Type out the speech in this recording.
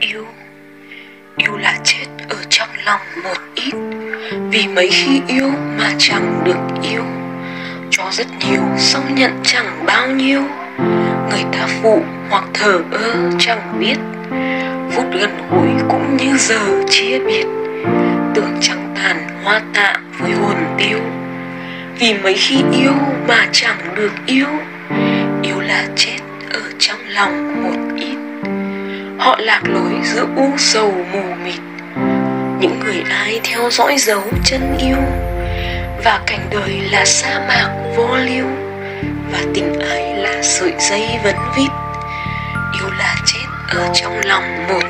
yêu yêu là chết ở trong lòng một ít. Vì mấy khi yêu mà chẳng được yêu, cho rất nhiều xong nhận chẳng bao nhiêu. Người ta phụ hoặc thờ ơ chẳng biết, phút gần gũi cũng như giờ chia biệt. Tưởng chẳng tàn hoa tạ với hồn tiêu. Vì mấy khi yêu mà chẳng được yêu yêu là chết ở trong lòng một họ lạc lối giữa u sầu mù mịt. Những người ai theo dõi dấu chân yêu, và cảnh đời là sa mạc vô lưu và tình ái là sợi dây vấn vít. Yêu là chết ở trong lòng một